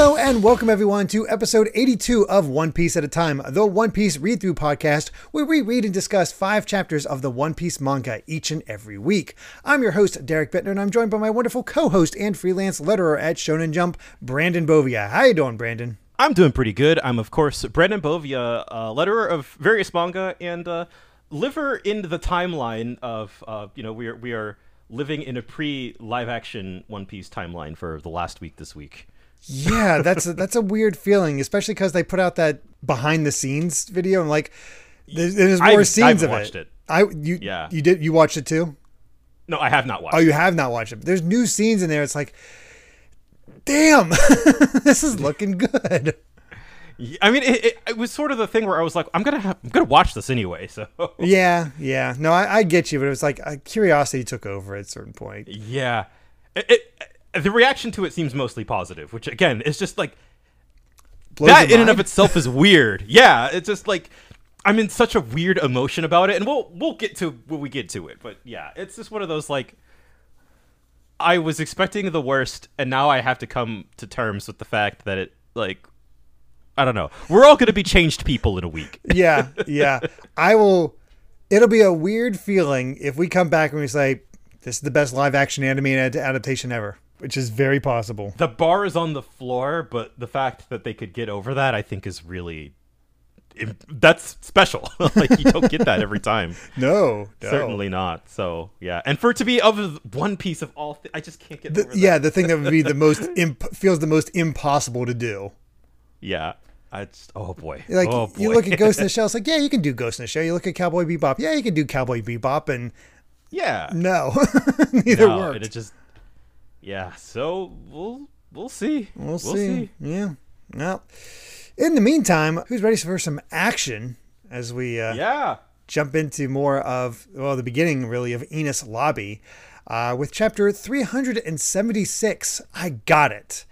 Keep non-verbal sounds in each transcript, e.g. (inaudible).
Hello and welcome everyone to episode 82 of One Piece at a Time, the One Piece read through podcast where we read and discuss five chapters of the One Piece manga each and every week. I'm your host, Derrick Bitner, and I'm joined by my wonderful co host and freelance letterer at Shonen Jump, Brandon Bovia. How you doing, Brandon? I'm doing pretty good. I'm, of course, Brandon Bovia, uh, letterer of various manga and uh, liver in the timeline of, uh, you know, we are, we are living in a pre live action One Piece timeline for the last week this week. Yeah, that's a, that's a weird feeling, especially because they put out that behind the scenes video and like there's, there's more I've- scenes I've of watched it. I you Yeah. you did you watched it too? No, I have not watched. Oh, you have not watched it. But there's new scenes in there. It's like, damn, (laughs) this is looking good. I mean, it, it, it was sort of the thing where I was like, I'm gonna have, I'm gonna watch this anyway. So (laughs) Yeah, yeah. No, I, I get you, but it was like uh, curiosity took over at a certain point. yeah, it, it, the reaction to it seems mostly positive, which again is just like Blows that in and of itself is (laughs) weird. Yeah, it's just like I'm in such a weird emotion about it, and we'll we'll get to when we get to it. But yeah, it's just one of those like I was expecting the worst, and now I have to come to terms with the fact that it like I don't know. We're all gonna be changed people in a week. (laughs) yeah, yeah. I will. It'll be a weird feeling if we come back and we say this is the best live action animated adaptation ever, which is very possible. The bar is on the floor, but the fact that they could get over that, I think, is really that's special. (laughs) like you don't get that every (laughs) time. No, no. Certainly not. So yeah, and for it to be of one piece of all, th- I just can't get The, over that. yeah, the thing that would be the most (laughs) imp- feels the most impossible to do. Yeah. I just, oh boy. Like oh boy. you look at Ghost in the Shell, it's like yeah, you can do Ghost in the Shell. You look at Cowboy Bebop, yeah, you can do Cowboy Bebop, and yeah. no, neither No, worked. it just, yeah. So we'll we'll see. We'll, see. Yeah. Well, in the meantime, who's ready for some action as we uh, Yeah. jump into more of, well, the beginning really of Enies Lobby uh, with chapter 376. I got it.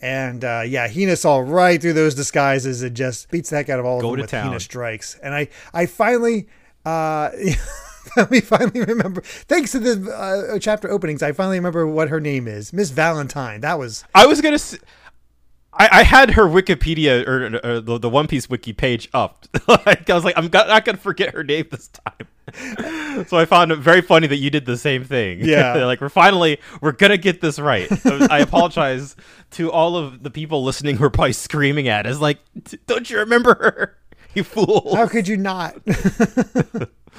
And uh, yeah, Hina saw right through those disguises and just beats the heck out of all Go of them to with town. Hina strikes. And I, I finally, uh, (laughs) (laughs) we finally remember, thanks to the uh, chapter openings, I finally remember what her name is, Miss Valentine. That was I was gonna. S- I, I had her Wikipedia or, or the, the One Piece wiki page up. (laughs) like, I was like, I'm not gonna forget her name this time. (laughs) so I found it very funny that you did the same thing. Yeah. Like we're finally we're gonna get this right. I apologize to all of the people listening who are probably screaming at us. Like, don't you remember her? You fool! How could you not?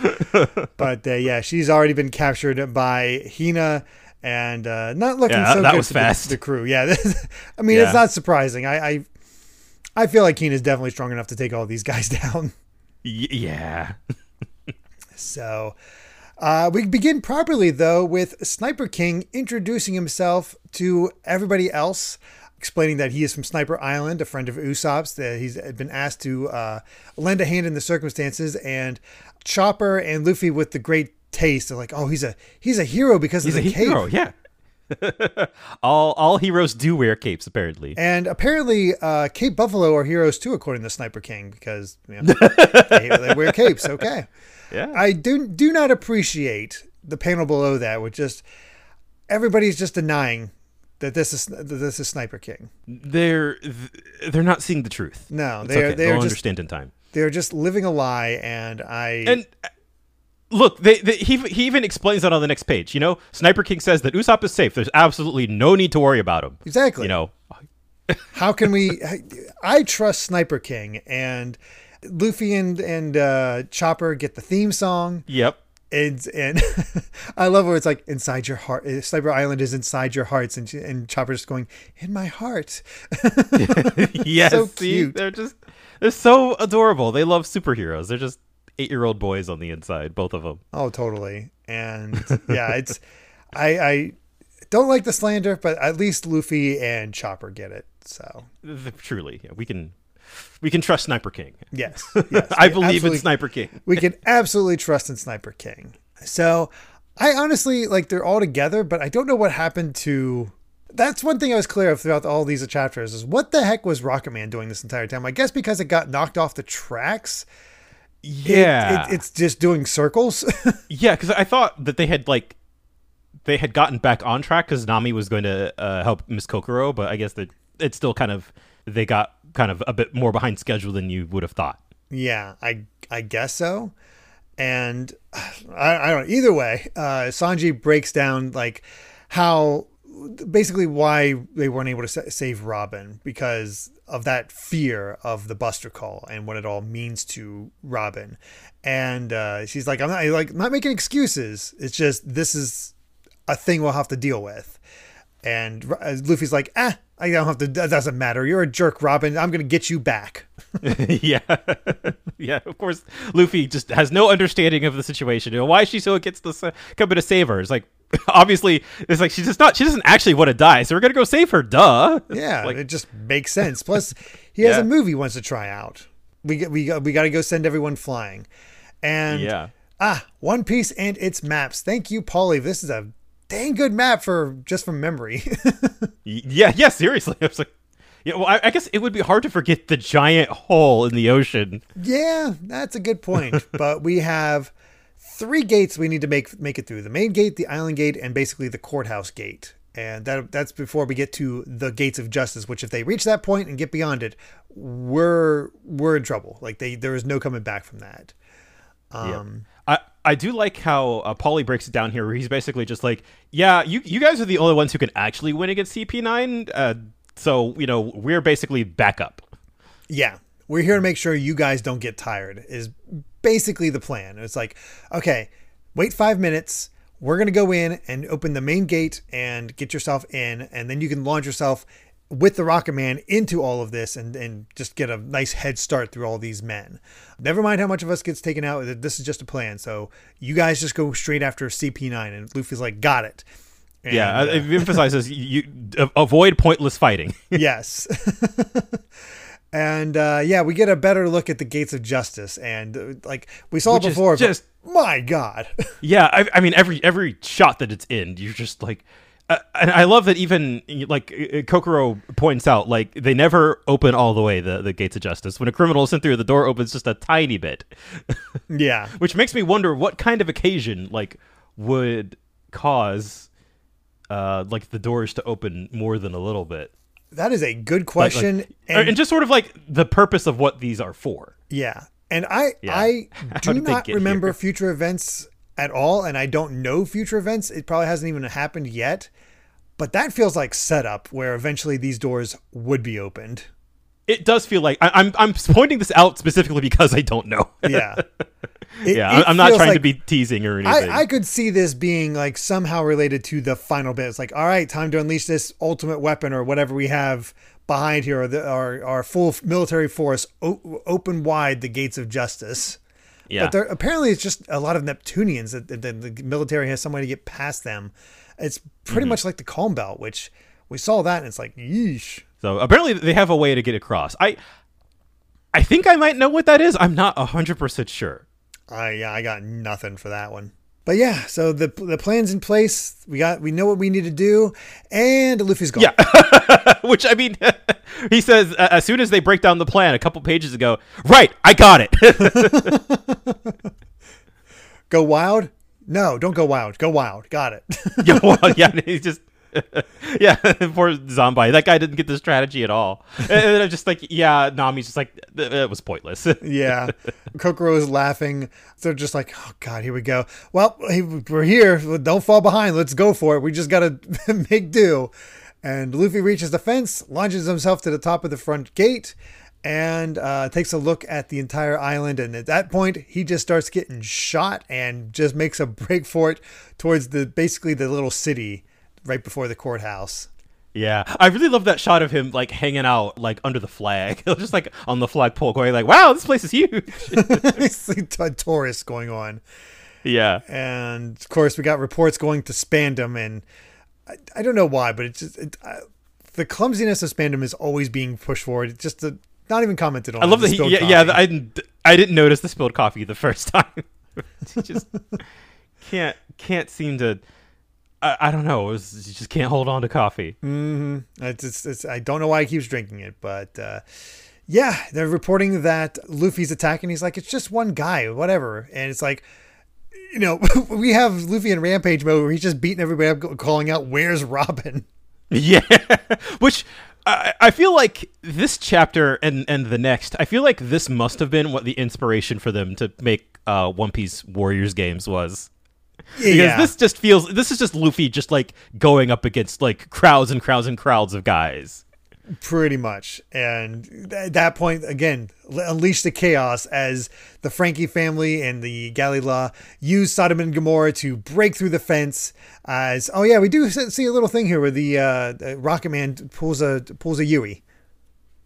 (laughs) but uh, yeah, she's already been captured by Hina and uh, not looking Yeah, so that good was for the- The, crew, yeah. (laughs) I mean, Yeah. it's not surprising. I, I I feel like Hina's definitely strong enough to take all these guys (laughs) down. Y- yeah. So uh, we begin properly though with Sniper King introducing himself to everybody else. Explaining that he is from Sniper Island, a friend of Usopp's, that he's been asked to uh, lend a hand in the circumstances, and Chopper and Luffy with the great taste are like, oh, he's a he's a hero because He's of a cape. hero. Yeah. (laughs) all all heroes do wear capes, apparently. And apparently, uh, Cape Buffalo are heroes too, according to Sniper King, because you know, (laughs) they, they wear capes. Okay. Yeah. I do do not appreciate the panel below that, which just everybody's just denying that this is that this is Sniper King. they're they're not seeing the truth. No, It's they're okay. they're They'll just understand in time. They're just living a lie, and I And uh, look, they, they, he he even explains that on the next page. You know, Sniper King says that Usopp is safe. There's absolutely no need to worry about him. exactly. You know, (laughs) how can we? I trust Sniper King, and Luffy and and uh, Chopper get the theme song. yep. and and (laughs) I love where it's like inside your heart. uh, Sniper Island is inside your hearts, and and Chopper's going in my heart. (laughs) yes, So see? They're just they're so adorable. They love superheroes. They're just eight year old boys on the inside, both of them. Oh, totally. And yeah, it's (laughs) I I don't like the slander, but at least Luffy and Chopper get it. So Truly, yeah, we can we can trust Sniper King. yes, (laughs) yes I believe in Sniper King. (laughs) we can absolutely trust in Sniper King. So I honestly like they're all together, but I don't know what happened to. That's one thing I was clear of throughout all these chapters is what the heck was Rocket Man doing this entire time? I guess because it got knocked off the tracks. it- Yeah, it, it's just doing circles. (laughs) yeah. Because I thought that they had like they had gotten back on track because Nami was going to uh, help Miss Kokoro, but I guess that it's still kind of they got kind of a bit more behind schedule than you would have thought. Yeah, I I guess so. And (sighs) I, I don't. Either way, uh, Sanji breaks down like how basically why they weren't able to save Robin because of that fear of the Buster Call and what it all means to Robin. And uh, she's like, I'm not like not making excuses. It's just this is a thing we'll have to deal with. And uh, Luffy's like, ah, I don't have to. That doesn't matter. You're a jerk, Robin. I'm gonna get you back. (laughs) (laughs) yeah, (laughs) yeah. Of course, Luffy just has no understanding of the situation. You know, why is she so against this uh, coming to save her? It's like obviously it's like she's just not. She doesn't actually want to die, so we're gonna go save her. Duh. Yeah, Like- it just makes sense. Plus, he has Yeah. a movie he wants to try out. We we got- we got to go send everyone flying, and Yeah. ah, One Piece and its maps. Thank you, Paulie. This is a dang good map for just from memory. (laughs) Yeah, yeah, seriously. (laughs) I was like, yeah, well, I, I guess it would be hard to forget the giant hole in the ocean. yeah, that's a good point. (laughs) but we have three gates we need to make make it through: the main gate, the island gate, and basically the courthouse gate. And that that's before we get to the gates of justice. Which, if they reach that point and get beyond it, we're we're in trouble. Like they there is no coming back from that. Um, I, I do like how uh, Paulie breaks it down here, where he's basically just like, yeah, you you guys are the only ones who can actually win against CP9. Uh, so you know we're basically backup. Yeah, we're here to make sure you guys don't get tired. Is basically the plan. It's like, okay, wait five minutes. We're gonna go in and open the main gate and get yourself in, and then you can launch yourself with the Rocket Man into all of this and, and just get a nice head start through all these men. Never mind how much of us gets taken out. This is just a plan. So you guys just go straight after CP9. And Luffy's like, got it. And, yeah, uh, it emphasizes (laughs) you, avoid pointless fighting. (laughs) yes. (laughs) and uh, yeah, we get a better look at the gates of justice, and uh, like we saw Which before. but just- my God, Yeah, I, I mean every every shot that it's in, you're just like, uh, and I love that even like uh, Kokoro points out, like they never open all the way the the gates of justice. When a criminal is sent through, the door opens just a tiny bit, (laughs) yeah, which makes me wonder what kind of occasion like would cause uh like the doors to open more than a little bit. that is a good question. like- and, and just sort of like the purpose of what these are for. yeah, and I Yeah. I (laughs) do not remember here? future events at all, and I don't know future events. It probably hasn't even happened yet. But that feels like setup where eventually these doors would be opened. It does feel like I, I'm I'm pointing this out specifically because I don't know. (laughs) Yeah. It- (laughs) yeah, it I'm not trying to be teasing or anything. I, I could see this being like somehow related to the final bit. It's like, all right, time to unleash this ultimate weapon or whatever we have behind here, or the, our, our full military force, o- open wide the gates of justice. Yeah. But there, apparently, it's just a lot of Neptunians that, that, the military has some way to get past them. It's pretty Mm-hmm. much like the Calm Belt, which we saw that, and it's like, yeesh. So apparently they have a way to get across. I I think I might know what that is. I'm not 100% sure. I yeah, I got nothing for that one. But yeah, so the the plan's in place. We got we know what we need to do, and Luffy's gone. Yeah. (laughs) Which I mean (laughs) he says uh, as soon as they break down the plan a couple pages ago, "Right, I got it." (laughs) Go wild? No, don't go wild. Go wild. Got it. yeah, well, yeah, he's just (laughs) yeah, (laughs) poor zombie. That guy didn't get the strategy at all. (laughs) And I'm just like, yeah, Nami's just like, it was pointless. yeah. Kokoro is laughing. They're just like, oh god, here we go. Well, we're here. Don't fall behind. Let's go for it. We just gotta make do. And Luffy reaches the fence, launches himself to the top of the front gate, and uh, takes a look at the entire island. And at that point, he just starts getting shot and just makes a break for it towards the basically the little city right before the courthouse. Yeah, I really love that shot of him like hanging out like under the flag, (laughs) just like on the flagpole, going like, "Wow, this place is huge." (laughs) it's like a tourist going on. yeah, and of course we got reports going to Spandam, and I, I don't know why, but it's just it, I, the clumsiness of Spandam is always being pushed forward. It's just a, not even commented on. I love that. He, yeah, yeah. I didn't, I didn't notice the spilled coffee the first (laughs) time. just can't can't seem to. I, I don't know. It was, you just can't hold on to coffee. It's, it's, it's, I don't know why he keeps drinking it, but uh, yeah, they're reporting that Luffy's attacking. He's like, it's just one guy, whatever, and it's like. You know, (laughs) we have Luffy in rampage mode where he's just beating everybody up, calling out, "Where's Robin?" (laughs) Yeah, which I, I feel like this chapter and and the next, I feel like this must have been what the inspiration for them to make uh, One Piece Warriors games was. Because yeah. this just feels this is just Luffy just like going up against like crowds and crowds and crowds of guys. Pretty much. And at that point, again, unleash the chaos as the Franky family and the Galley-La use Sodom and Gomorrah to break through the fence. As oh yeah, we do see a little thing here where the, uh, Rocket Man pulls a pulls a Yui.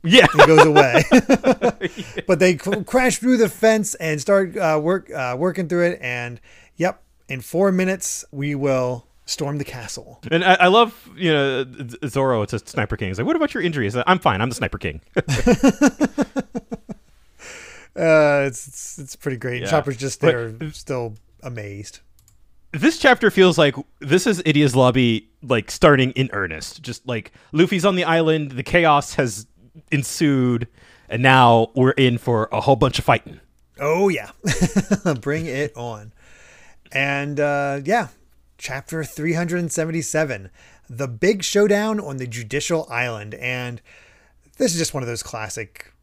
Yeah, and goes away. (laughs) but they cr- crash through the fence and start uh, work uh, working through it. And yep, in four minutes we will storm the castle. And I, I love, you know, Zoro to Sniper King. He's like, "What about your injuries?" I'm fine. I'm the Sniper King. (laughs) uh, it's, it's, it's pretty great. Yeah. Chopper's just there, but, still amazed. This chapter feels like this is Enies lobby, like starting in earnest. Just like Luffy's on the island, the chaos has ensued, and now we're in for a whole bunch of fighting. Oh yeah, (laughs) bring it on. And uh, yeah, chapter 377 The Big Showdown on the Judicial Island. And this is just one of those classic.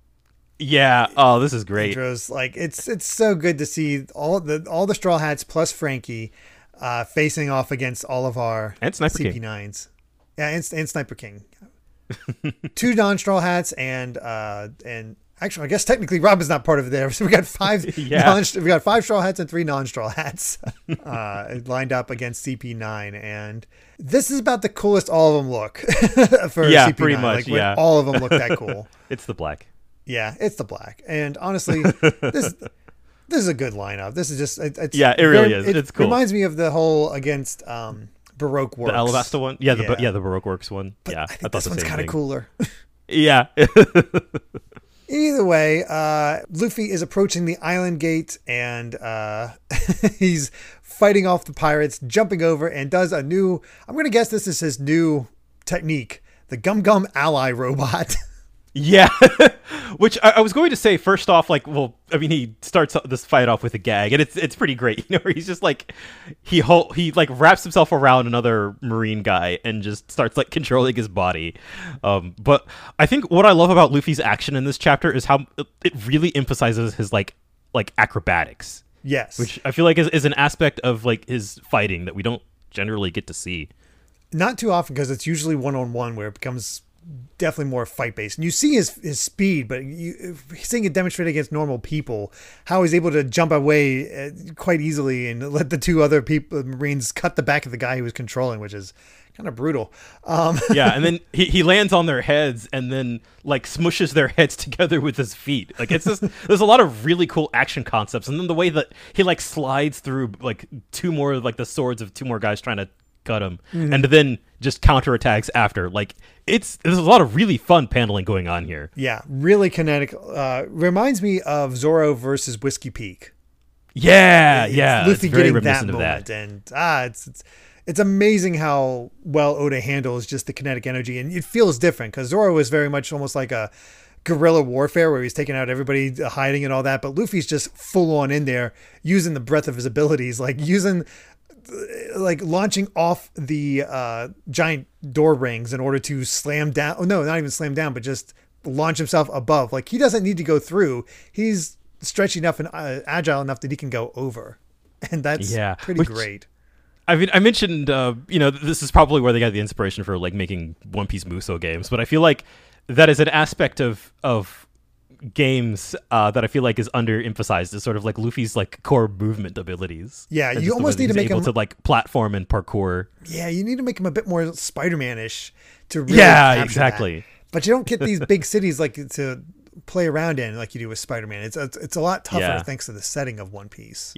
Yeah. Oh, this is great. Intros. Like it's it's so good to see all the all the straw hats plus Franky uh, facing off against all of our and Sniper CP9s. King. Yeah, and, and Sniper King. (laughs) Two non straw hats and uh and Actually, I guess technically Robin's not part of it there. (laughs) So we got five. (laughs) yeah. Non, we got five straw hats and three non-straw hats (laughs) uh, lined up against CP9, and this is about the coolest all of them look for yeah, CP9. pretty much. Like, yeah, all of them look that cool. it's the black. Yeah, it's the black, and honestly, this this is a good lineup. This is just it, it's yeah, it really is. It it's cool. Reminds me of the whole against um, Baroque works. The Alabasta one, yeah, the yeah, yeah the Baroque works one. But yeah, I think I this one's kind of cooler. yeah. Either way, uh, Luffy is approaching the island gate and uh, (laughs) he's fighting off the pirates, jumping over, and does a new. I'm going to guess this is his new technique the Gum Gum Ally robot. (laughs) Yeah, (laughs) which I, I, was going to say first off, like, well, I mean, he starts this fight off with a gag, and it's it's pretty great. (laughs) You know, where he's just like he ho- he like wraps himself around another marine guy and just starts like controlling his body. Um, but I think what I love about Luffy's action in this chapter is how it really emphasizes his like like acrobatics. Yes, which I feel like is, is an aspect of like his fighting that we don't generally get to see. Not too often because it's usually one on one where it becomes definitely more fight based. And you see his his speed, but you seeing it demonstrated against normal people, how he's able to jump away uh, quite easily and let the two other people Marines cut the back of the guy he was controlling, which is kind of brutal. Um, (laughs) yeah, and then he, he lands on their heads and then like smushes their heads (laughs) together with his feet. Like it's just there's a lot of really cool action concepts, and then the way that he like slides through like two more like the swords of two more guys trying to cut him, mm-hmm. and then just counterattacks after. Like it's there's a lot of really fun paneling going on here. Yeah, really kinetic. Uh, reminds me of Zoro versus Whiskey Peak. Yeah, it's yeah. Luffy getting that moment, that. and ah, it's, it's it's amazing how well Oda handles just the kinetic energy, and it feels different because Zoro is very much almost like a guerrilla warfare where he's taking out everybody uh, hiding and all that but luffy's just full on in there using the breadth of his abilities like using like launching off the uh, giant door rings in order to slam down. Oh no, not even slam down, but just launch himself above. Like he doesn't need to go through. He's stretchy enough and uh, agile enough that he can go over, (laughs) and that's yeah, pretty Which, great. I mean, I mentioned, uh, you know, this is probably where they got the inspiration for like making One Piece Musou games, but I feel like that is an aspect of of games uh, that I feel like is underemphasized is sort of like Luffy's like core movement abilities. Yeah, you almost need to make able him to like platform and parkour. Yeah, you need to make him a bit more Spider-Man-ish to really yeah, exactly. That. But you don't get these big (laughs) cities like to play around in like you do with Spider-Man. It's it's, it's a lot tougher yeah. thanks to the setting of One Piece.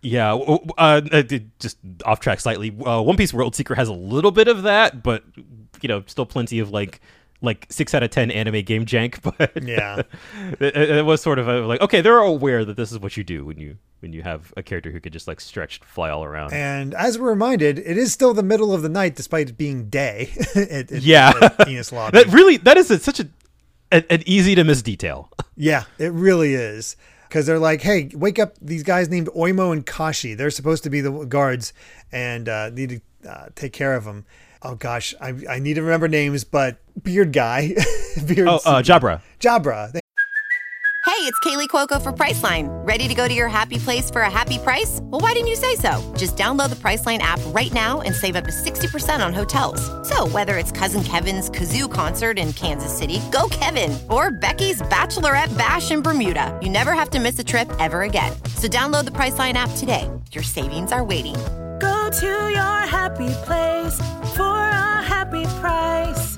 Yeah, uh, uh just off track slightly. Uh, One Piece World Seeker has a little bit of that, but you know, still plenty of like like six out of ten anime game jank, (laughs) but yeah, (laughs) it, it, was sort of a, like okay, they're aware that this is what you do when you when you have a character who could just like stretch, fly all around. And as we're reminded, it is still the middle of the night despite it being day. (laughs) at, at, yeah, at that really that is a, such a, an easy to miss detail. yeah, it really is. because they're like, "Hey, wake up these guys named Oimo and Kashi. They're supposed to be the guards and uh, need to uh, take care of them." Oh gosh, I, I need to remember names, but Beard Guy, (laughs) Beard Oh, uh, Jabra. Jabra. Hey, it's Kaley Cuoco for Priceline. Ready to go to your happy place for a happy price? Well, why didn't you say so? Just download the Priceline app right now and save up to 60% on hotels. So, whether it's Cousin Kevin's Kazoo concert in Kansas City, go Kevin, or Becky's Bachelorette Bash in Bermuda, you never have to miss a trip ever again. So, download the Priceline app today. Your savings are waiting. Go to your happy place for a happy price.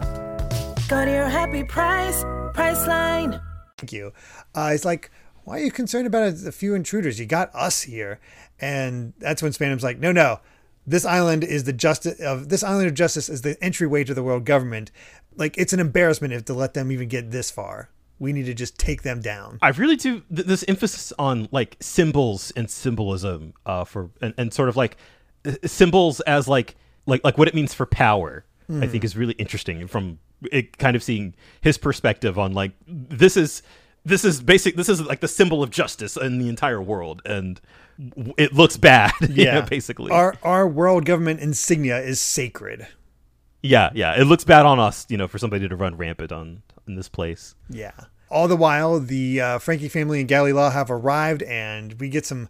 Go to your happy price, Priceline. Thank you. Uh, it's like, why are you concerned about a, a few intruders? You got us here, and that's when Spandam's like, no, no, this island is the justice of this island of justice is the entryway to the world government. Like, it's an embarrassment if to let them even get this far. We need to just take them down. I really do th- this emphasis on like symbols and symbolism uh, for and, and sort of like symbols as like like like what it means for power. I think is really interesting from it kind of seeing his perspective on like this is this is basic this is like the symbol of justice in the entire world and it looks bad (laughs) yeah basically Our our world government insignia is sacred. yeah yeah it looks bad on us you know for somebody to run rampant on in this place Yeah. All the while, the uh, Franky family and Galley-La have arrived, and we get some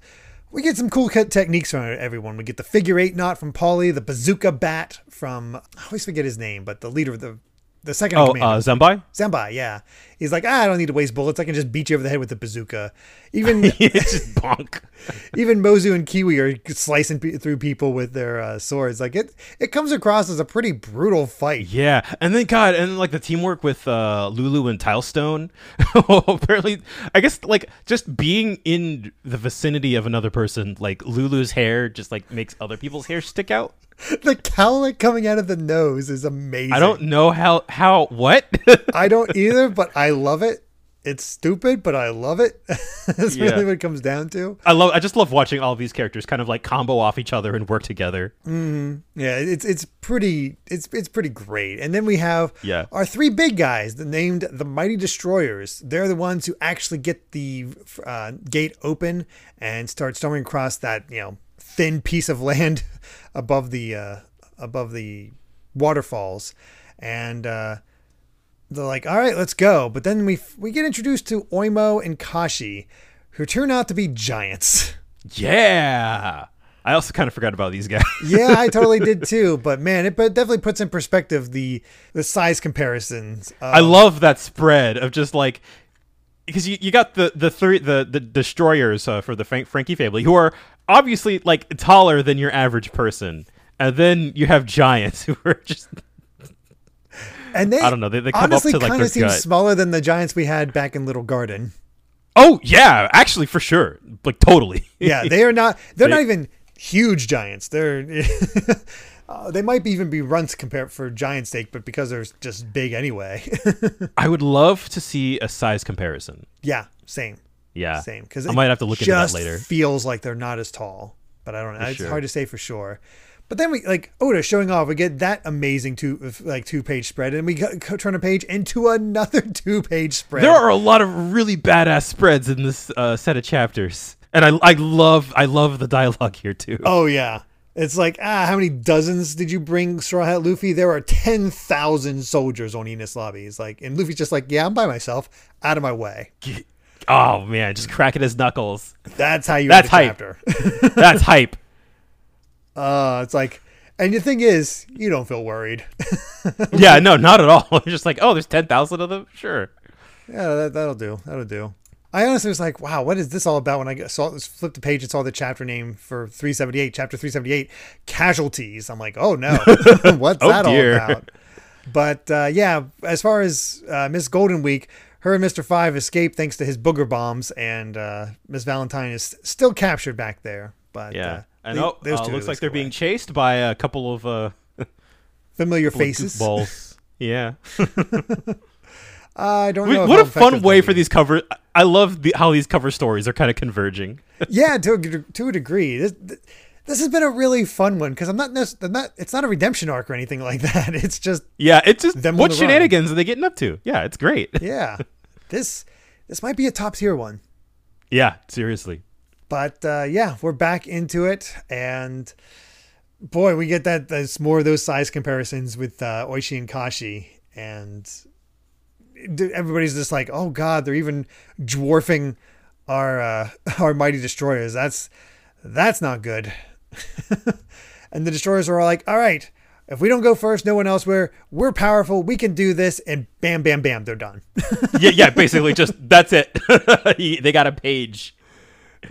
we get some cool cut techniques from everyone. We get the figure eight knot from Paulie, the bazooka bat from I always forget his name, but the leader of the the second oh uh Zembai Zambai, yeah. He's like, ah, I don't need to waste bullets. I can just beat you over the head with a bazooka. Even (laughs) it's just bonk (laughs) even Mozu and Kiwi are slicing pe- through people with their uh, swords. Like it, it comes across as a pretty brutal fight. Yeah, and then God, and like the teamwork with uh, Lulu and Tilestone. (laughs) Apparently, I guess like just being in the vicinity of another person, like Lulu's hair, just like makes other people's hair stick out. The cowlick coming out of the nose is amazing. I don't know how how what. I don't either, but I love it. It's stupid, but I love it. (laughs) That's Yeah. really what it comes down to. I love. I just love watching all these characters kind of like combo off each other and work together. Yeah, it's it's pretty it's it's pretty great. And then we have Yeah. our three big guys, named the Mighty Destroyers. They're the ones who actually get the uh, gate open and start storming across that you know thin piece of (laughs) land above the uh, above the waterfalls, and uh, they're like, "All right, let's go." But then we we get introduced to Oimo and Kashi, who turn out to be giants. Yeah. I also kind of forgot about these guys. (laughs) yeah, I totally did (laughs) too. But man, it but definitely puts in perspective the the size comparisons. Uh, I love that spread of just like because you, you got the the three the the destroyers uh, for the Frank, Franky family who are obviously like taller than your average person, and then you have giants (laughs) who are just and they I don't know, they- they come up honestly to, like, kind of seem gut. smaller than the giants we had back in Little Garden. oh yeah, actually for sure, like totally. (laughs) Yeah, they are not. They're They- not even huge giants. They're (laughs) uh, they might even be runts compared for giant steak, but because they're just big anyway. (laughs) I would love to see a size comparison. yeah, same. Yeah, Same, because I might have to look into that later. Feels like they're not as tall, but I don't know. For It's sure. hard to say for sure. But then we like Oda showing off. We get that amazing two like two page spread, and we go, go turn a page into another (laughs) two page spread. There are a lot of really badass spreads in this uh, set of chapters, and I I love I love the dialogue here too. Oh yeah. It's like, ah, how many dozens did you bring, Straw Hat Luffy? There are 10,000 soldiers on Enies Lobby. He's like, and Luffy's just like, yeah, I'm by myself, out of my way. Oh man, just cracking his knuckles. That's how you That's end the hype. chapter. That's (laughs) hype. Uh, it's like, and the thing is, you don't feel worried. (laughs) Yeah, no, not at all. (laughs) It's just like, oh, there's ten thousand of them. Sure. yeah, that, that'll do. That'll do. I honestly was like, wow, what is this all about? When I got- saw flipped the page and saw the chapter name for 378, chapter 378, casualties. I'm like, oh no, (laughs) what's Oh, that dear. all about? But uh, yeah, as far as uh, Miss Golden Week, her and Mr. Five escaped thanks to his booger bombs, and uh, Miss Valentine is still captured back there. But Yeah. And oh, uh, looks like they're away. being chased by a couple of uh (laughs) familiar faces. goofballs. (laughs) yeah. I don't Wait, know. what a fun way for these cover. I love the, how these cover stories are kind of converging. (laughs) yeah, to a, to a degree. This, this has been a really fun one because I'm not, I'm not. It's not a redemption arc or anything like that. It's just Yeah, it's just Them what the run. shenanigans are they getting up to? Yeah, it's great. yeah. this this might be a top tier one. Yeah, seriously. But uh, yeah, we're back into it, and boy, we get that that's more of those size comparisons with uh, Oishi and Kashi, and everybody's just like, oh god, they're even dwarfing our uh, (laughs) our mighty destroyers. That's that's not good. (laughs) and the destroyers are all like, all right. If we don't go first, no one else. We're we're powerful. We can do this, and bam, bam, bam, they're done. (laughs) yeah, yeah, basically just that's it. They got a page.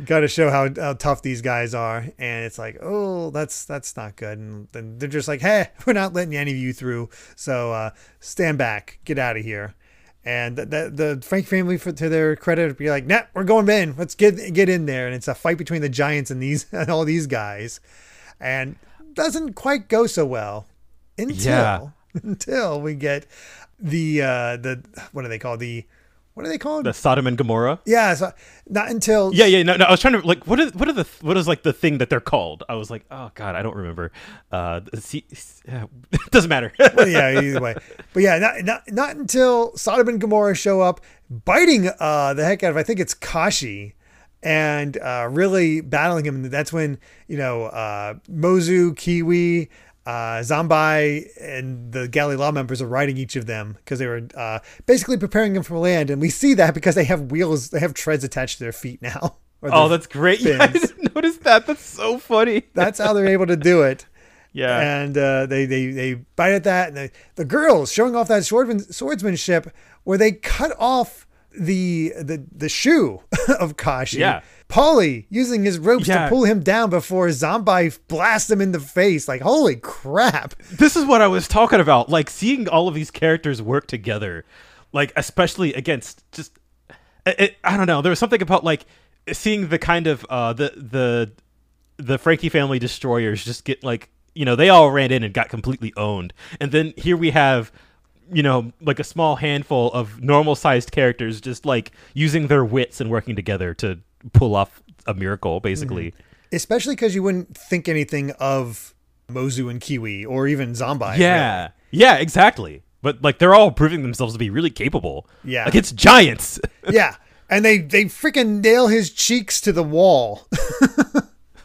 Got to show how, how tough these guys are. And it's like oh that's that's not good. And then they're just like hey (laughs) we're not letting any of you through. So uh, stand back. Get out of here. And the, the, the frank family for, to their credit would be like nah we're going in let's get get in there. And it's a fight between the giants and these (laughs) and all these guys. And doesn't quite go so well until Yeah. (laughs) until we get the uh the what do they call the what are they called The Sodom and Gomorrah. yeah so not until Yeah, yeah. No, no. I was trying to like, what is what are the what is like the thing that they're called? I was like, oh god, I don't remember. Uh, see, uh, (laughs) doesn't matter. Well, yeah, either way. But yeah, not, not not until Sodom and Gomorrah show up, biting uh, the heck out of I think it's Kashi, and uh, really battling him. And that's when you know uh, Mozu, Kiwi, uh, Zambai, and the Galley-La members are riding each of them because they were uh, basically preparing them for land. And we see that because they have wheels, they have treads attached to their feet now. (laughs) Oh, that's great. (laughs) Yeah, I didn't notice that. That's so funny. (laughs) that's how they're able to do it. Yeah. and uh, they they they bite at that, and the, the girls showing off that swordman, swordsmanship where they cut off the the the shoe (laughs) of Kashi. Yeah. Paulie using his ropes Yeah. to pull him down before Zombai blasts him in the face. Like holy crap! this is what I was talking about. Like seeing all of these characters work together, like especially against just, it- I don't know. There was something about like seeing the kind of uh the the the Franky family destroyers just get like you know they all ran in and got completely owned, and then here we have. You know, like a small handful of normal sized characters just like using their wits and working together to pull off a miracle, basically. Mm-hmm. Especially because you wouldn't think anything of Mozu and Kiwi or even Zombai. Yeah. Yeah, exactly. But like they're all proving themselves to be really capable. Yeah. Against giants. (laughs) yeah. And they they freaking nail his cheeks to the wall. (laughs)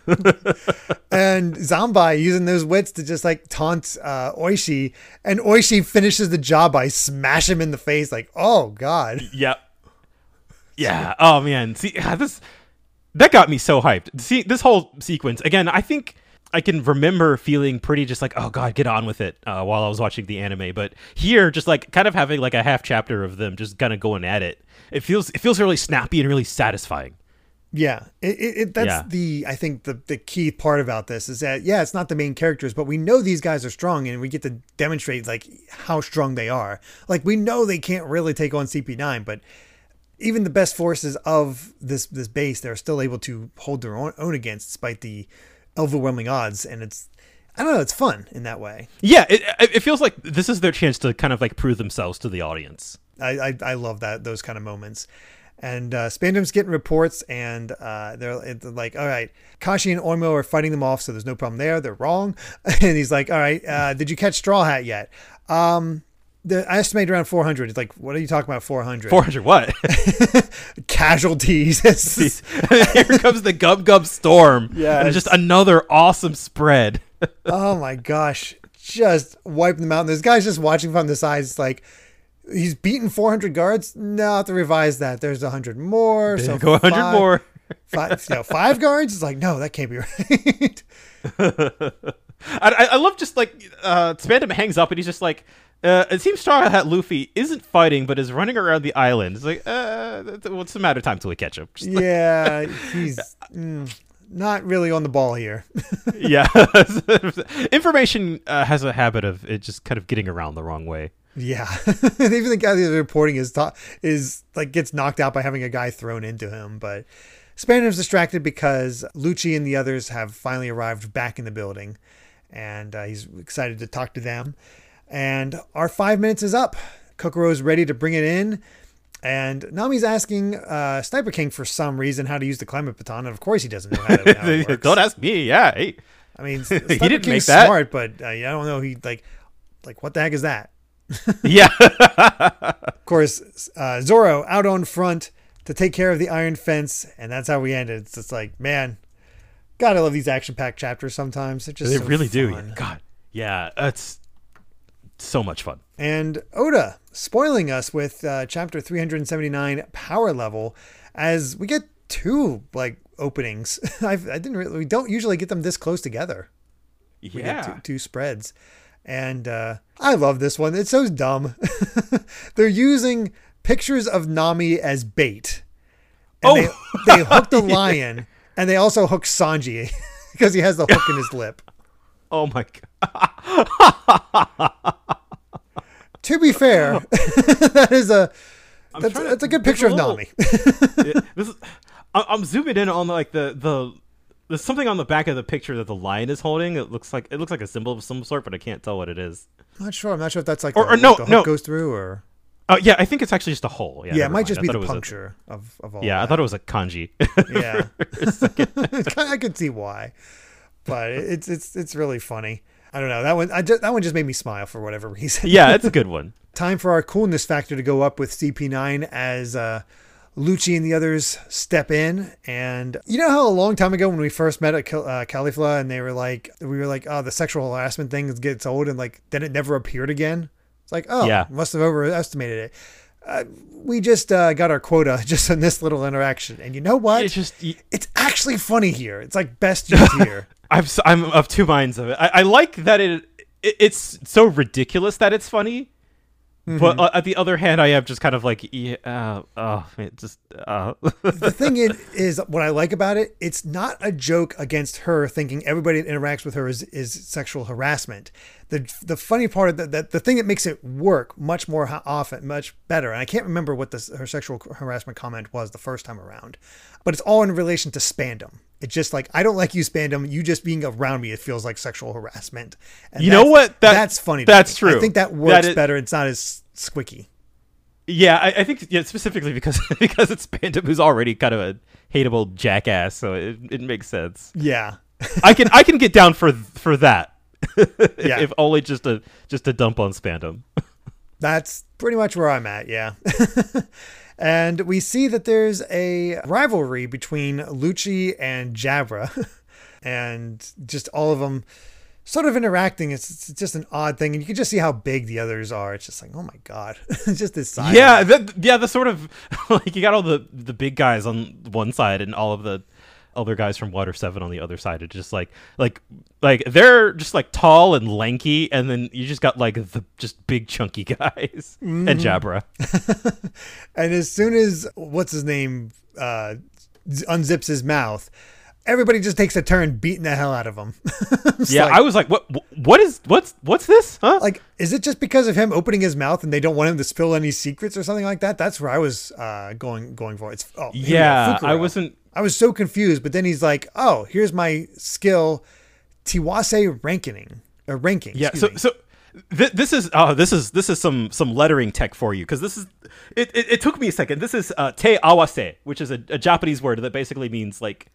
(laughs) and Zambai using those wits to just like taunt uh, Oishi, and Oishi finishes the job by smash him in the face. Like, oh god, yep. Yeah. Oh man. See ah, this that got me so hyped. See this whole sequence. Again, I think I can remember feeling pretty just like, oh god, get on with it uh, while I was watching the anime. But here, just like kind of having like a half chapter of them just kind of going at it. It feels it feels really snappy and really satisfying. Yeah. It, it, that's Yeah. the I think the the key part about this is that yeah, it's not the main characters, but we know these guys are strong, and we get to demonstrate like how strong they are. Like we know they can't really take on CP9, but even the best forces of this this base, they're still able to hold their own, own against, despite the overwhelming odds. And it's I don't know, it's fun in that way. Yeah, it, it feels like this is their chance to kind of like prove themselves to the audience. I I, I love that those kind of moments. And uh, Spandam's getting reports, and uh, they're, like, "All right, Kashi and Oimo are fighting them off, so there's no problem there. They're wrong." (laughs) And he's like, "All right, uh, did you catch Straw Hat yet?" Um, the I estimate around 400. It's like, what are you talking about? 400 Four hundred what? (laughs) casualties. (laughs) Here comes the Gum Gum Storm. Yeah. And just another awesome spread. oh my gosh, just wiping them out. And this guy's just watching from the sides, it's like. He's beaten 400 guards. No, I have to revise that. There's 100 more. So Go 100 five- more. Five, you know, five guards. It's like, no, that can't be (laughs) right. (laughs) I, I- love just like uh, Spandam hangs up and he's just like, uh, it seems Straw Hat Luffy isn't fighting but is running around the island. It's like, uh, what's the matter of time till we catch him? (laughs) Just like, yeah, he's mm, not really on the ball here. yeah. Information uh, has a habit of it just kind of getting around the wrong way. Yeah, and (laughs) even the guy that's reporting is ta- is like gets knocked out by having a guy thrown into him. But Spandam's distracted because Lucci and the others have finally arrived back in the building, and uh, he's excited to talk to them. And our five minutes is up. Kokoro's ready to bring it in. And Nami's asking uh, Sniper King for some reason how to use the climate baton, and of course he doesn't know how, to, how it (laughs) works. Don't ask me. Yeah. Hey. I mean, (laughs) He Sniper didn't King's make that. smart, but uh, I don't know. He like, like what the heck is that? (laughs) Yeah. Of course, uh, Zoro out on front, to take care of the iron fence, and that's how we ended. It's just like, man, gotta love these action packed chapters sometimes. They're just They so really do. God, yeah, it's so much fun. And Oda spoiling us with uh, chapter 379 power level as we get two like openings. (laughs) I've, I didn't really, we don't usually get them this close together. We get two, two spreads. And uh, I love this one. It's so dumb. (laughs) They're using pictures of Nami as bait. And they, they hook the (laughs) lion and they also hook Sanji (laughs) because he has the hook in his lip. Oh my god. To be fair, that is a that's, that's a good picture of Nami. Yeah, this is, I- I'm zooming in on like the the. There's something on the back of the picture that the lion is holding. It looks like it looks like a symbol of some sort, but I can't tell what it is. I'm not sure. I'm not sure if that's like Or- the, or no, the no. goes through or Oh yeah, I think it's actually just a hole. Yeah, yeah, it might mind. just be the was a- puncture of, of all. yeah, I thought it was a kanji. (laughs) yeah, (laughs) (laughs) I could see why, but it's it's it's really funny. I don't know that one. I just, that one just made me smile for whatever reason. yeah, it's a good one. Time for our coolness factor to go up with CP9 as uh, Lucci and the others step in. And you know how a long time ago when we first met at uh, Kalifa and they were like, we were like, oh, the sexual harassment thing gets old and like then it never appeared again. It's like, oh, Yeah. must have overestimated it. Uh, we just uh, got our quota (laughs) just in this little interaction. And you know what? It's just it's actually funny here. It's like best here. (laughs) I'm I'm of two minds of it. I, I like that it it's so ridiculous that it's funny, Mm-hmm. but uh, at the other hand, I am just kind of like, yeah, uh, oh, it just uh. (laughs) the thing is, (laughs) is what I like about it. It's not a joke against her, thinking everybody that interacts with her is, is sexual harassment. The the funny part of that, that the thing that makes it work much more often, much better. And I can't remember what this her sexual harassment comment was the first time around, but it's all in relation to Spandam. It's just like I don't like you, Spandam. You just being around me, it feels like sexual harassment. And You know what? That- that's funny. that's me. I think that That works is- better. It's not as squicky. Yeah, I, I think yeah, specifically because (laughs) because it's Phantom who's already kind of a hateable jackass, so it, it makes sense. Yeah. I can I can get down for for that. (laughs) Yeah. if only just a just a dump on Spandam. (laughs) That's pretty much where I'm at, yeah. And we see that there's a rivalry between Lucci and Jabra, (laughs) and just all of them sort of interacting. It's, it's just an odd thing, and you can just see how big the others are. It's just like, oh my god, it's (laughs) just this size. Yeah, that, yeah, the sort of (laughs) like you got all the the big guys on one side and all of the other guys from Water Seven on the other side. It's just like like like they're just like tall and lanky, and then you just got like the just big chunky (laughs) guys and Jabra. (laughs) And as soon as what's his name uh, unzips his mouth, everybody just takes a turn beating the hell out of him. (laughs) Yeah, like- I was like, what what is what's what's this? Huh? like is it just because of him opening his mouth and they don't want him to spill any secrets or something like that that's where i was uh going going for it's oh here we go, yeah, I wasn't. I was so confused but then he's like oh here's my skill tiwase ranking or ranking Yeah, so me. so th- this is oh this is this is some some lettering tech for you because this is it, it, it took me a second. This is uh, te awase, which is a, a Japanese word that basically means like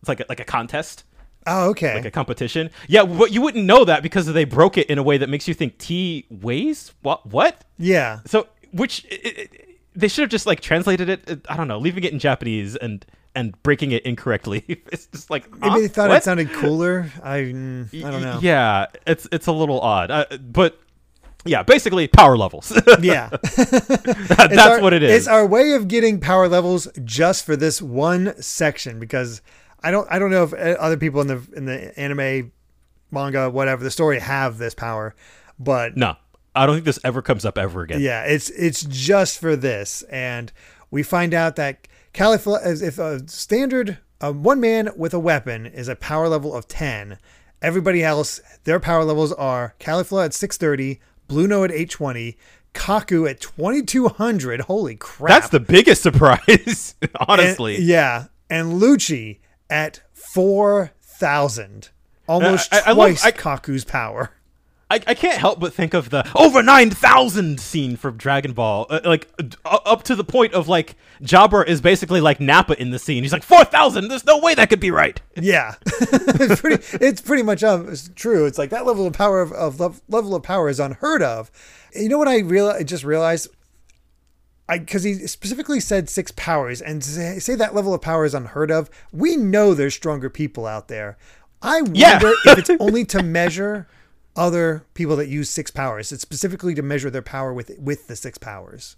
it's like a, like a contest, oh okay like a competition. Yeah, but you wouldn't know that because they broke it in a way that makes you think T weighs what what. yeah So which it, it, they should have just like translated it- I don't know, leaving it in Japanese and and breaking it incorrectly. (laughs) it's just like maybe they thought What? it sounded cooler i (laughs) mm, i don't know Yeah, it's it's a little odd, uh, but yeah, basically power levels. (laughs) yeah That- that's our- what it is. It's our way of getting power levels just for this one section because I don't I don't know if uh, other people in the in the anime, manga, whatever the story have this power, but no, I don't think this ever comes up ever again. yeah, it's it's just for this, and we find out that Kalifa as if a standard uh, one man with a weapon is a power level of ten. Everybody else, their power levels are Kalifa at six thirty, Blueno at eight twenty. Kaku at 2200. Holy crap. That's the biggest (laughs) surprise, (laughs) And- honestly. yeah. And Lucci at 4,000. Almost I- I love- twice I- Kaku's power. (laughs) I, I can't help but think of the over 9,000 scene from Dragon Ball. Uh, like, uh, up to the point of, like, Jabra is basically like Nappa in the scene. He's like, 4,000? There's no way that could be right. Yeah. (laughs) it's, pretty, it's pretty much um, it's true. It's like that level of power of, of lev- level of power is unheard of. You know what I real I just realized? because he specifically said six powers, and to say, say that level of power is unheard of. We know there's stronger people out there. I wonder Yeah. if it's (laughs) only to measure other people that use six powers. It's specifically to measure their power with with the six powers.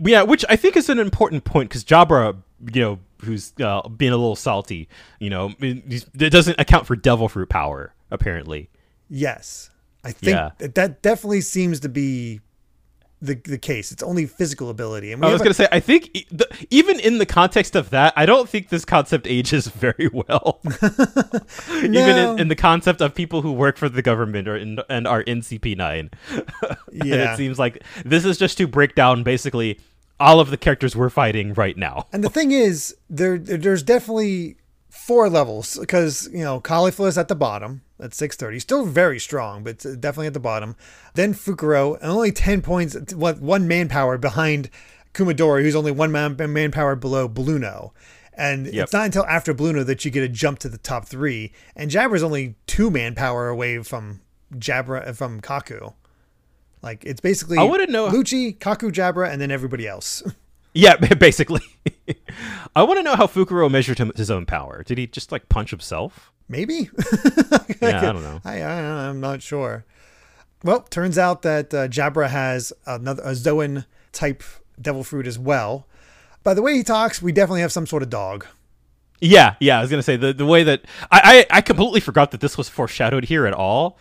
Yeah, which I think is an important point because Jabra, you know, who's uh, being a little salty, you know, it doesn't account for devil fruit power apparently. Yes, I think Yeah. that, that definitely seems to be the the case. It's only physical ability, and I was gonna say, I think e- the, even in the context of that, I don't think this concept ages (laughs) very well. (laughs) even in, in the concept of people who work for the government or in, and are in CP9, (laughs) and Yeah. it seems like this is just to break down basically all of the characters we're fighting right now. And the thing is, there there's definitely four levels because you know Kalifa is at the bottom at 630, still very strong, but definitely at the bottom. Then Fukuro, and only 10 points, what one manpower behind Kumadori, who's only one man manpower below Blueno. And Yep. it's not until after Blueno that you get a jump to the top three. And Jabra's only two manpower away from Jabra uh, from Kaku. Like it's basically I wanna know- Lucci, Kaku, Jabra, and then everybody else. (laughs) Yeah, (laughs) basically. I want to know how Fukuro measured him, his own power. Did he just like punch himself? Maybe. (laughs) Yeah, I don't know. I, I I'm not sure. Well, turns out that uh, Jabra has another a Zoan type devil fruit as well. By the way he talks, we definitely have some sort of dog. Yeah, yeah. I was gonna say the the way that I I, I completely forgot that this was foreshadowed here at all.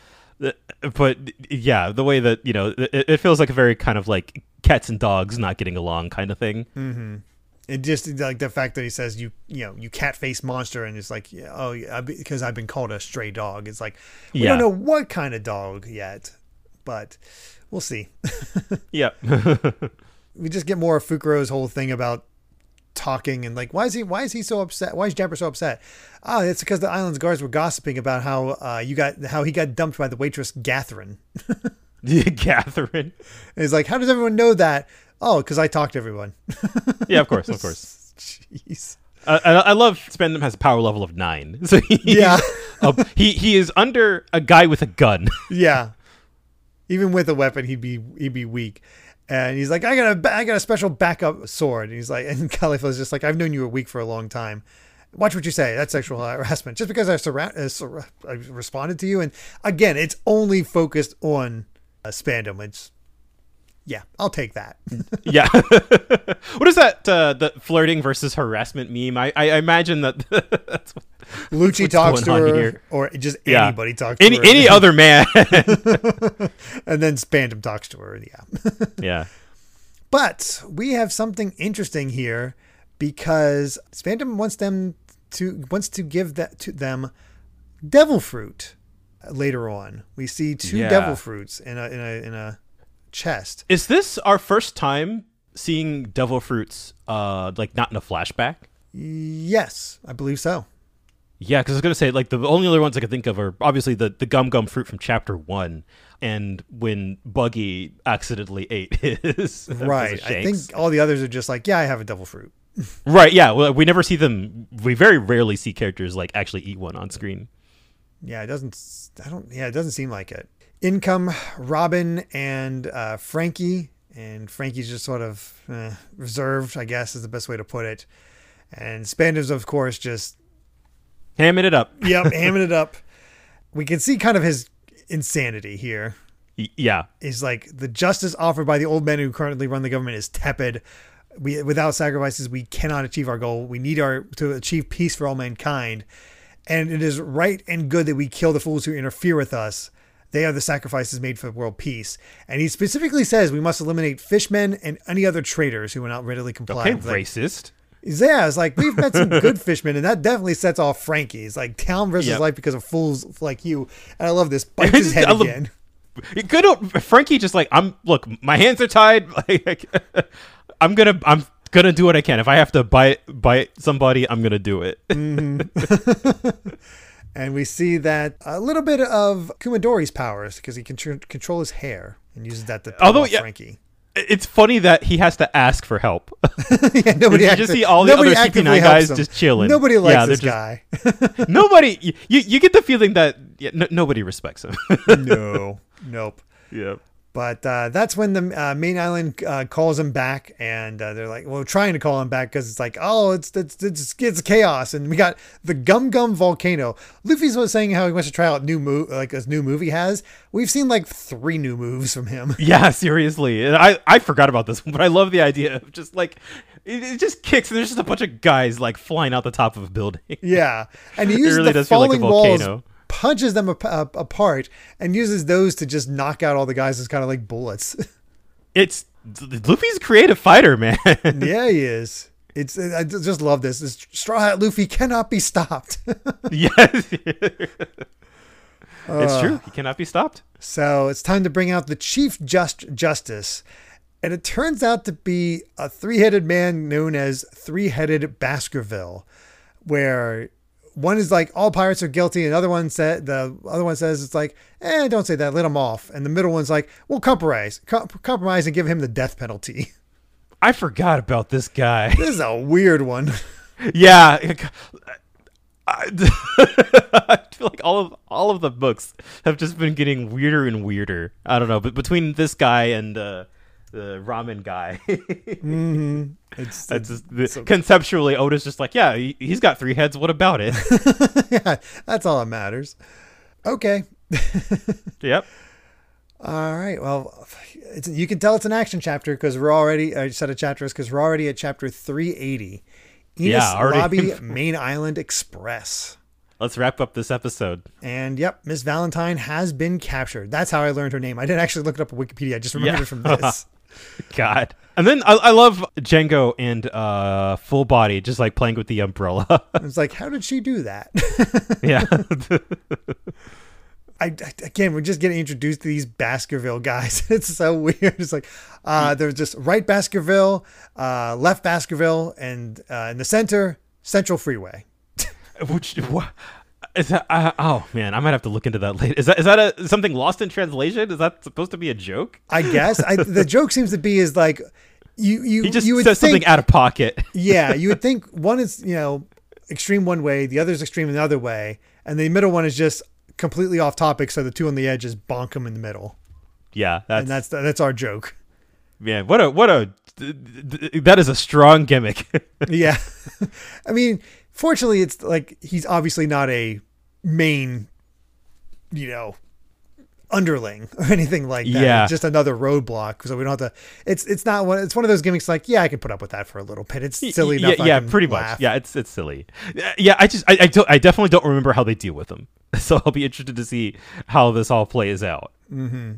But yeah, the way that you know it, it feels like a very kind of like cats and dogs not getting along kind of thing. Mm-hmm. It just like the fact that he says you you know you cat face monster and it's like oh yeah because I've been called a stray dog. It's like we Yeah. don't know what kind of dog yet, but we'll see. (laughs) Yeah, (laughs) we just get more of Fukuro's whole thing about talking and like why is he why is he so upset why is Jabra so upset oh it's because the island's guards were gossiping about how uh you got how he got dumped by the waitress Catherine (laughs) Catherine. and (laughs) he's like how does everyone know that oh because I talked to everyone (laughs) Yeah, of course, of course. jeez Uh, I, I love Spandam has a power level of nine. So Yeah. uh, he he is under a guy with a gun. yeah even with a weapon he'd be he'd be weak and he's like I got a I got a special backup sword. And he's like and (laughs) Kalifa's just like I've known you were weak for a long time. Watch what you say. That's sexual harassment. Just because I, surra- uh, sur- I responded to you. And again it's only focused on uh, Spandam it's yeah I'll take that (laughs) Yeah. (laughs) what is that? Uh, the flirting versus harassment meme? I, I imagine that (laughs) that's what, Lucci talks to her here. or just Yeah. anybody talks to any her any other man. and then Spandam talks to her yeah yeah. But we have something interesting here because Spandam wants them to wants to give that to them devil fruit later on. We see two Yeah. devil fruits in a in a in a chest. Is this our first time seeing devil fruits? Uh, like not in a flashback. Yes, I believe so. Yeah, because I was gonna say like the only other ones I could think of are obviously the the gum gum fruit from chapter one, and when Buggy accidentally (laughs) ate his Right. I think all the others are just like, yeah, I have a devil fruit. (laughs) right. Yeah. Well, we never see them. We very rarely see characters like actually eat one on screen. Yeah, it doesn't. I don't. Yeah, it doesn't seem like it. Income, Robin and uh, Franky, and Franky's just sort of eh, reserved. I guess is the best way to put it. And Spandam's, of course, just Hamming it up. (laughs) yep, hamming it up. (laughs) We can see kind of his insanity here. Y- yeah. Is like the justice offered by the old men who currently run the government is tepid. We without sacrifices, we cannot achieve our goal. We need our to achieve peace for all mankind, and it is right and good that we kill the fools who interfere with us. They are the sacrifices made for world peace. And he specifically says we must eliminate fishmen and any other traitors who will not readily comply. Okay, like, racist. yeah, it's like we've met some (laughs) good fishmen, and that definitely sets off Franky. It's like town versus Yep. life because of fools like you. And I love this. (laughs) Bites his head again. (laughs) Good old Franky. Just like I'm. Look, my hands are tied. Like I'm gonna. I'm gonna do what I can. If I have to bite bite somebody, I'm gonna do it. Mm-hmm. And we see that a little bit of Kumadori's powers because he can tr- control his hair and uses that to Although, yeah- Franky. it's funny that he has to ask for help. (laughs) yeah, nobody You acti- just see all the other CP9 guys him. just chilling. Nobody likes Yeah, this they're guy. (laughs) Nobody. You, you get the feeling that yeah, nobody respects him. (laughs) no, nope. yeah. But uh, that's when the uh, main island uh, calls him back, and uh, they're like, "Well, trying to call him back because it's like, oh, it's it's, it's it's chaos." And we got the Gum Gum volcano. Luffy's was saying how he wants to try out new move, like this new move he has. We've seen like three new moves from him. (laughs) Yeah, seriously. And I, I forgot about this, but I love the idea of just like it, just kicks and there's just a bunch of guys like flying out the top of a building. Yeah, and he (laughs) uses really the does feel like a falling walls, volcano. Punches them ap- ap- apart, and uses those to just knock out all the guys as kind of like bullets. (laughs) It's Luffy's a creative fighter, man. (laughs) yeah, he is. It's I just love this. This Straw Hat Luffy cannot be stopped. (laughs) yes. it's uh, true. He cannot be stopped. so it's time to bring out the Chief Just Justice, and it turns out to be a three-headed man known as Three-Headed Baskerville, where one is like all pirates are guilty, and the other one said the other one says it's like, eh, don't say that, let him off, and the middle one's like, well, compromise, Com- compromise, and give him the death penalty. I forgot about this guy. this is a weird one. yeah. I, (laughs) I feel like all of all of the books have just been getting weirder and weirder. I don't know, but between this guy and uh, the ramen guy, (laughs) mm-hmm. It's, that's just, conceptually Oda's just like, yeah, he, he's got three heads. What about it? (laughs) yeah, that's all that matters. Okay. (laughs) yep. All right. Well, it's, you can tell it's an action chapter because we're already, I said a chapter is because we're already at chapter 380. Enies Yeah, already. Lobby Main Island Express. Let's wrap up this episode. And yep, Miss Valentine has been captured. That's how I learned her name. I didn't actually look it up on Wikipedia. I just remembered Yeah. it from this. (laughs) God. And then I, I love Django and uh, Full Body just like playing with the umbrella. (laughs) it's like, how did she do that? (laughs) yeah. I, I- again, we're just getting introduced to these Baskerville guys. It's so weird. It's like uh, there's just right Baskerville, uh, left Baskerville, and uh, in the center, Central Freeway. Which what is that? Uh, oh man, I might have to look into that later. Is that is that a something lost in translation? Is that supposed to be a joke? I guess I, the (laughs) joke seems to be is like you you He just you would says think something out of pocket. (laughs) yeah you would think one is you know extreme one way, the other is extreme another way, and the middle one is just completely off topic. So the two on the edge just bonk them in the middle, yeah, that's, and that's that's our joke. man. What a what a th- th- that is a strong gimmick. (laughs) Yeah. I mean, fortunately, it's like he's obviously not a main, you know, underling or (laughs) anything like that. Yeah. It's just another roadblock. So we don't have to. It's it's not one. It's one of those gimmicks. Like, yeah, I can put up with that for a little bit. It's silly yeah, yeah, pretty laugh. much. Yeah, it's it's silly. Yeah, I just I I, don't, I definitely don't remember how they deal with them. (laughs) So I'll be interested to see how this all plays out. Mm-hmm.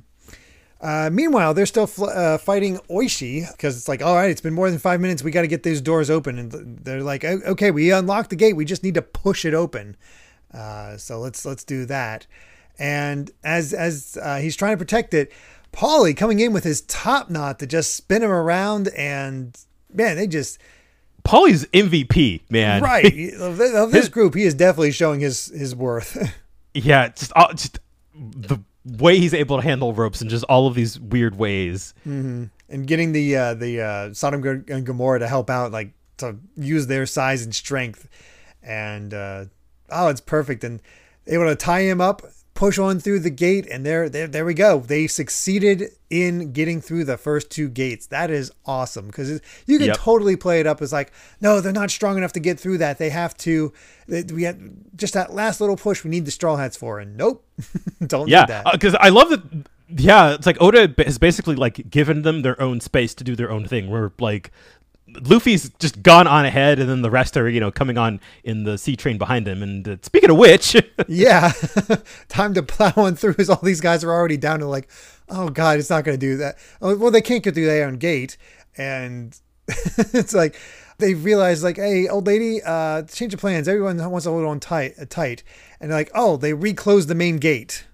Uh, meanwhile, they're still fl- uh, fighting Oishi because it's like, all right, it's been more than five minutes. We got to get these doors open, and they're like, okay, we unlocked the gate. We just need to push it open. Uh, so let's let's do that. And as as uh, he's trying to protect it, Paulie coming in with his top knot to just spin him around, and man, they just Paulie's MVP, man. right (laughs) of this- group, he is definitely showing his his worth. (laughs) Yeah, just uh, just the way he's able to handle ropes in just all of these weird ways. and getting the uh, the uh, Sodom and Gomorrah to help out, like to use their size and strength, and uh, oh, it's perfect. And able to tie him up, push on through the gate, and there, there, there we go. They succeeded in getting through the first two gates. That is awesome because you can Yep. totally play it up as like, no, they're not strong enough to get through that. They have to. they- We had just that last little push. We need the straw hats for, and nope, (laughs) don't Yeah, need that. Uh, because I love that. Yeah, it's like Oda has basically like given them their own space to do their own thing. Where like Luffy's just gone on ahead, and then the rest are you know coming on in the sea train behind him. And uh, speaking of which, (laughs) Yeah. (laughs) Time to plow on through as all these guys are already down to like, oh God, it's not going to do that. Oh, well, they can't get through their own gate. And (laughs) it's like, they realize like, hey, old lady, uh, change of plans. Everyone wants to hold on tight, uh, tight. And they're like, oh, they reclose the main gate.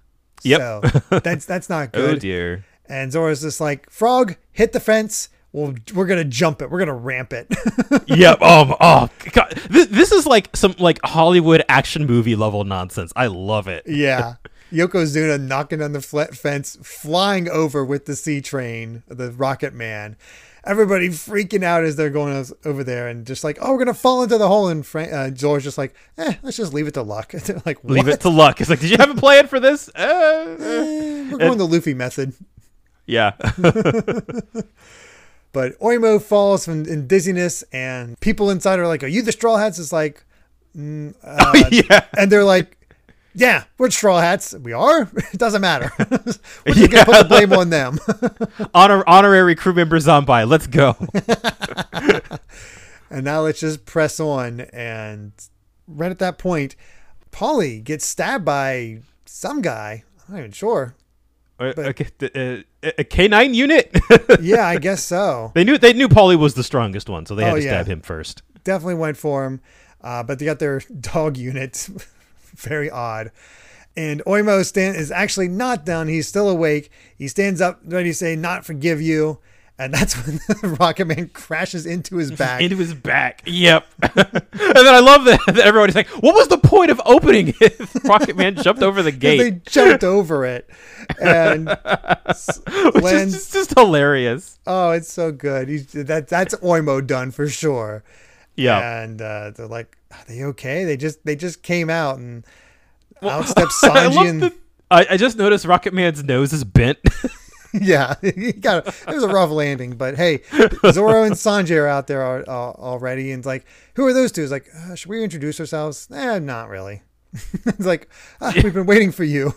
Yep. So that's, that's not good. oh dear, And Zoro's just like, frog, hit the fence. Well, we're going to jump it. We're going to ramp it. (laughs) yep. Oh, oh, God. This, this is like some like Hollywood action movie level nonsense. I love it. (laughs) Yeah. Yokozuna knocking on the fence, flying over with the sea train, the Rocket Man. Everybody freaking out as they're going over there and just like, oh, we're going to fall into the hole. And Frank, uh, Zoro's just like, eh, let's just leave it to luck. (laughs) Like, Leave it to luck. It's like, did you have a plan for this? Uh. Eh, we're going the Luffy method. Yeah. But Oimo falls from in dizziness, and people inside are like, "Are you the Straw Hats?" It's like, mm, (laughs) uh, yeah. and they're like, "Yeah, we're Straw Hats. We are. (laughs) It doesn't matter. (laughs) we're just gonna put the blame on them." Honor honorary crew member Zombie. Let's go. and now let's just press on. And right at that point, Paulie gets stabbed by some guy. I'm not even sure. Okay, the, uh, a K9 unit. (laughs) Yeah, I guess so. they knew they knew Paulie was the strongest one, so they had Oh, to yeah. stab him first. Definitely went for him. Uh, but they got their (laughs) dog unit. (laughs) Very odd. And Oimo stand is actually not down. He's still awake. He stands up, ready to say, "Not forgive you." And that's (laughs) when Rocket Man crashes into his back. Into his back. Yep. (laughs) and then I love that, that everybody's like, "What was the point of opening it?" (laughs) Rocket Man jumped over the gate. they jumped over it, and which Len- is just, just hilarious. oh, it's so good. He's, that that's Oimo done for sure. Yeah. and uh, they're like, "Are they okay?" They just they just came out and out I steps love Sanji and the- I, I just noticed Rocket Man's nose is bent. (laughs) yeah, (laughs) he got it was a rough landing, but hey, Zoro and Sanji are out there al- already, and it's like, who are those two? It's like, uh, should we introduce ourselves? Eh, not really. (laughs) it's like ah, we've been waiting for you.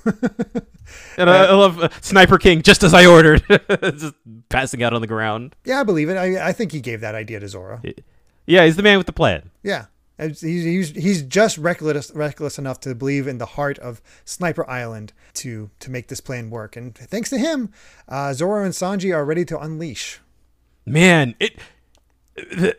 and I, I love uh, Sniper King, just as I ordered, just passing out on the ground. yeah, I believe it. I, I think he gave that idea to Zoro. Yeah, he's the man with the plan. Yeah. He's, he's just reckless reckless enough to believe in the heart of Sniper Island to to make this plan work. And thanks to him, uh, Zoro and Sanji are ready to unleash. Man, it. The,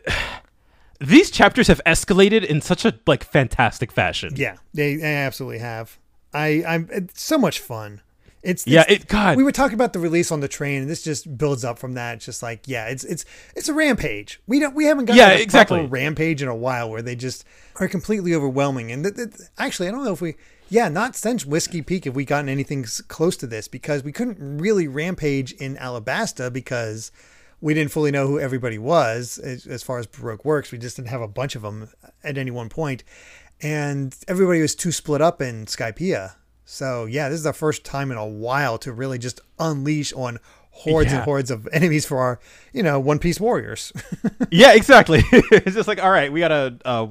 these chapters have escalated in such a like fantastic fashion. Yeah, they, they absolutely have. I I'm it's so much fun. It's Yeah, it- God. We were talking about the release on the train, and this just builds up from that. It's just like yeah, it's it's it's a rampage. We don't we haven't got Yeah, exactly. rampage in a while where they just are completely overwhelming. And th- th- actually, I don't know if we yeah not since Whiskey Peak have we gotten anything close to this because we couldn't really rampage in Alabasta because. We didn't fully know who everybody was as, as far as Baroque works. We just didn't have a bunch of them at any one point and everybody was too split up in Skypiea. So yeah, this is the first time in a while to really just unleash on hordes Yeah. and hordes of enemies for our, you know, One Piece warriors. (laughs) Yeah, exactly. (laughs) it's just like, all right, we gotta. Uh,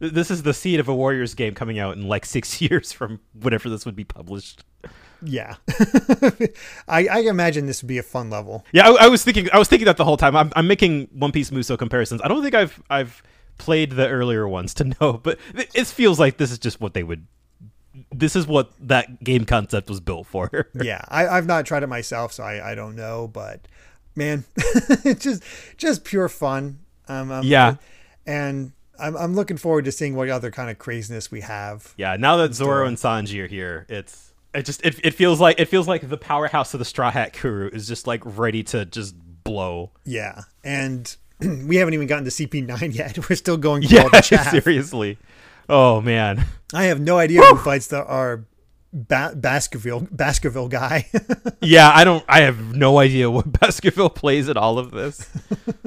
this is the seed of a Warriors game coming out in like (laughs) six years from whenever this would be published. yeah, I, I imagine this would be a fun level. Yeah, I, I was thinking. I was thinking that the whole time. I'm, I'm making One Piece Muso comparisons. I don't think I've I've played the earlier ones to know, but it, it feels like this is just what they would. This is what that game concept was built for. (laughs) Yeah, I, I've not tried it myself, so I, I don't know, but man, (laughs) it's just just pure fun. Um, um, Yeah. and I'm I'm looking forward to seeing what other kind of craziness we have. Yeah, now that Zoro and Sanji are here, it's it just it, it feels like it feels like the powerhouse of the Straw Hat crew is just like ready to just blow. Yeah, and (clears throat) we haven't even gotten to CP9 (laughs) yet. We're still going through Yeah, all the chaff. seriously. Oh man. I have no idea who fights the our ba- Baskerville Baskerville guy. (laughs) Yeah, I don't. I have no idea what (laughs) Baskerville plays in all of this.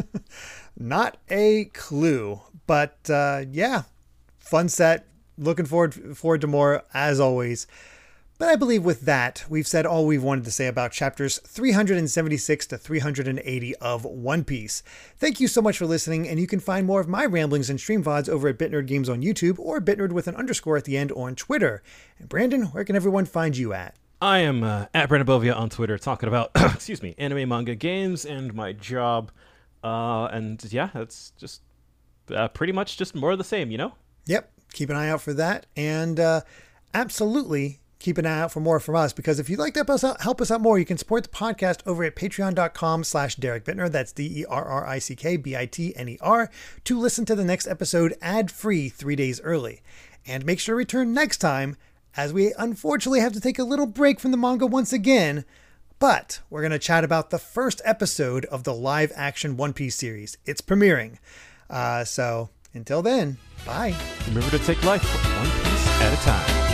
(laughs) Not a clue, but uh, yeah, fun set. Looking forward forward to more as always. But I believe with that, we've said all we've wanted to say about chapters 376 to 380 of One Piece. Thank you so much for listening, and you can find more of my ramblings and stream VODs over at BitNerd Games on YouTube or BitNerd with an underscore at the end on Twitter. And Brandon, where can everyone find you at? I am uh, at Brandon Bovia on Twitter, talking about (coughs) excuse me, anime, manga, games, and my job. Uh, and yeah, that's just uh, pretty much just more of the same, you know. Yep. Keep an eye out for that. And uh, absolutely keep an eye out for more from us because if you'd like to help us out, help us out more, you can support the podcast over at patreon.com slash Derrick Bitner. That's D-E-R-R-I-C-K-B-I-T-N-E-R to listen to the next episode ad-free three days early. And make sure to return next time as we unfortunately have to take a little break from the manga once again. But we're going to chat about the first episode of the live action One Piece series. It's premiering. Uh, so until then, bye. Remember to take life one piece at a time.